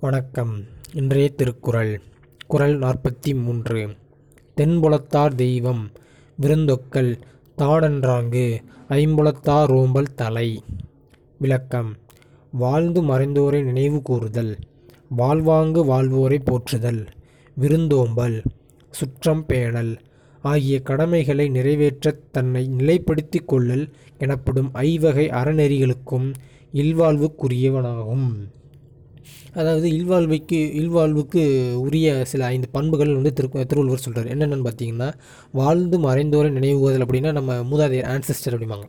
வணக்கம். இன்றைய திருக்குறள் குறள் நாற்பத்தி மூன்று தென்புலத்தார் தெய்வம் விருந்தொக்கல் தாடன்றாங்கு ஐம்புலத்தார் ரோம்பல் தலை. விளக்கம் வாழ்ந்து மறைந்தோரை நினைவு கூறுதல் வாழ்வாங்கு வாழ்வோரை போற்றுதல் விருந்தோம்பல் சுற்றம் பேணல் ஆகிய கடமைகளை நிறைவேற்ற தன்னை நிலைப்படுத்திக் கொள்ளல் எனப்படும் ஐவகை அறநெறிகளுக்கும் இல்வாழ்வுக்குரியவனாகும். அதாவது இல்வாழ்வைக்கு இல்வாழ்வுக்கு உரிய சில ஐந்து பண்புகள் வந்து திரு திருவள்ளுவர் சொல்கிறார் என்னென்னு பார்த்தீங்கன்னா வாழ்ந்து மறைந்தோரை நினைவுகோதல் அப்படின்னா நம்ம மூதாதையர் ஆன்செஸ்டர் அப்படிம்பாங்க.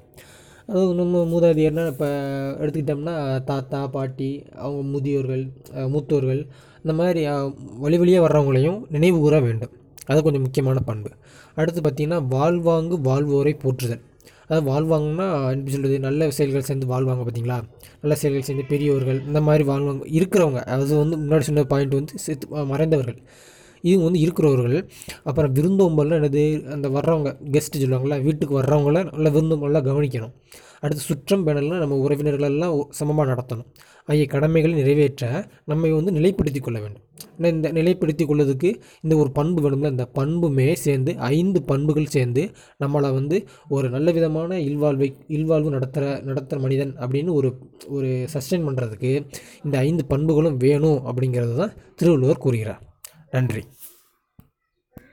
அதாவது நம்ம மூதாதையர்னால் இப்போ எடுத்துக்கிட்டோம்னா தாத்தா பாட்டி அவங்க முதியோர்கள் மூத்தோர்கள் இந்த மாதிரி வழி வழியாக வர்றவங்களையும் நினைவு கூற வேண்டும். அது கொஞ்சம் முக்கியமான பண்பு. அடுத்து பார்த்திங்கன்னா வாழ்வாங்கு வாழ்வோரை போற்றுதல். அதாவது வாழ்வாங்கன்னா எப்படி சொல்கிறது நல்ல செயல்கள் சேர்ந்து வாழ்வாங்க பார்த்தீங்களா? நல்ல செயல்கள் சேர்ந்து பெரியவர்கள் இந்த மாதிரி வாழ்வாங்க இருக்கிறவங்க அது வந்து முன்னாடி சொன்ன பாயிண்ட் வந்து செத்து மறைந்தவர்கள். இவங்க வந்து இருக்கிறவர்கள். அப்புறம் விருந்தோம்பல்னா என்னது அந்த வர்றவங்க கெஸ்ட்டு சொல்லுவாங்கள்ல வீட்டுக்கு வர்றவங்கள நல்ல விருந்தோம்பல்லாம் கவனிக்கணும். அடுத்து சுற்றம் பேணல்னால் நம்ம உறவினர்களெல்லாம் சமமாக நடத்தணும். ஆகிய கடமைகளை நிறைவேற்ற நம்மை வந்து நிலைப்படுத்தி கொள்ள வேண்டும். இந்த நிலைப்படுத்தி கொள்வதற்கு இந்த ஒரு பண்பு வேணும்ல? இந்த பண்புமே சேர்ந்து ஐந்து பண்புகள் சேர்ந்து நம்மளை வந்து ஒரு நல்ல விதமான இல்வாழ்வை இல்வாழ்வு நடத்துகிற நடத்துகிற மனிதன் அப்படின்னு ஒரு ஒரு சஸ்டெயின் பண்ணுறதுக்கு இந்த ஐந்து பண்புகளும் வேணும் அப்படிங்கிறது தான் திருவள்ளுவர் கூறுகிறார். நன்றி.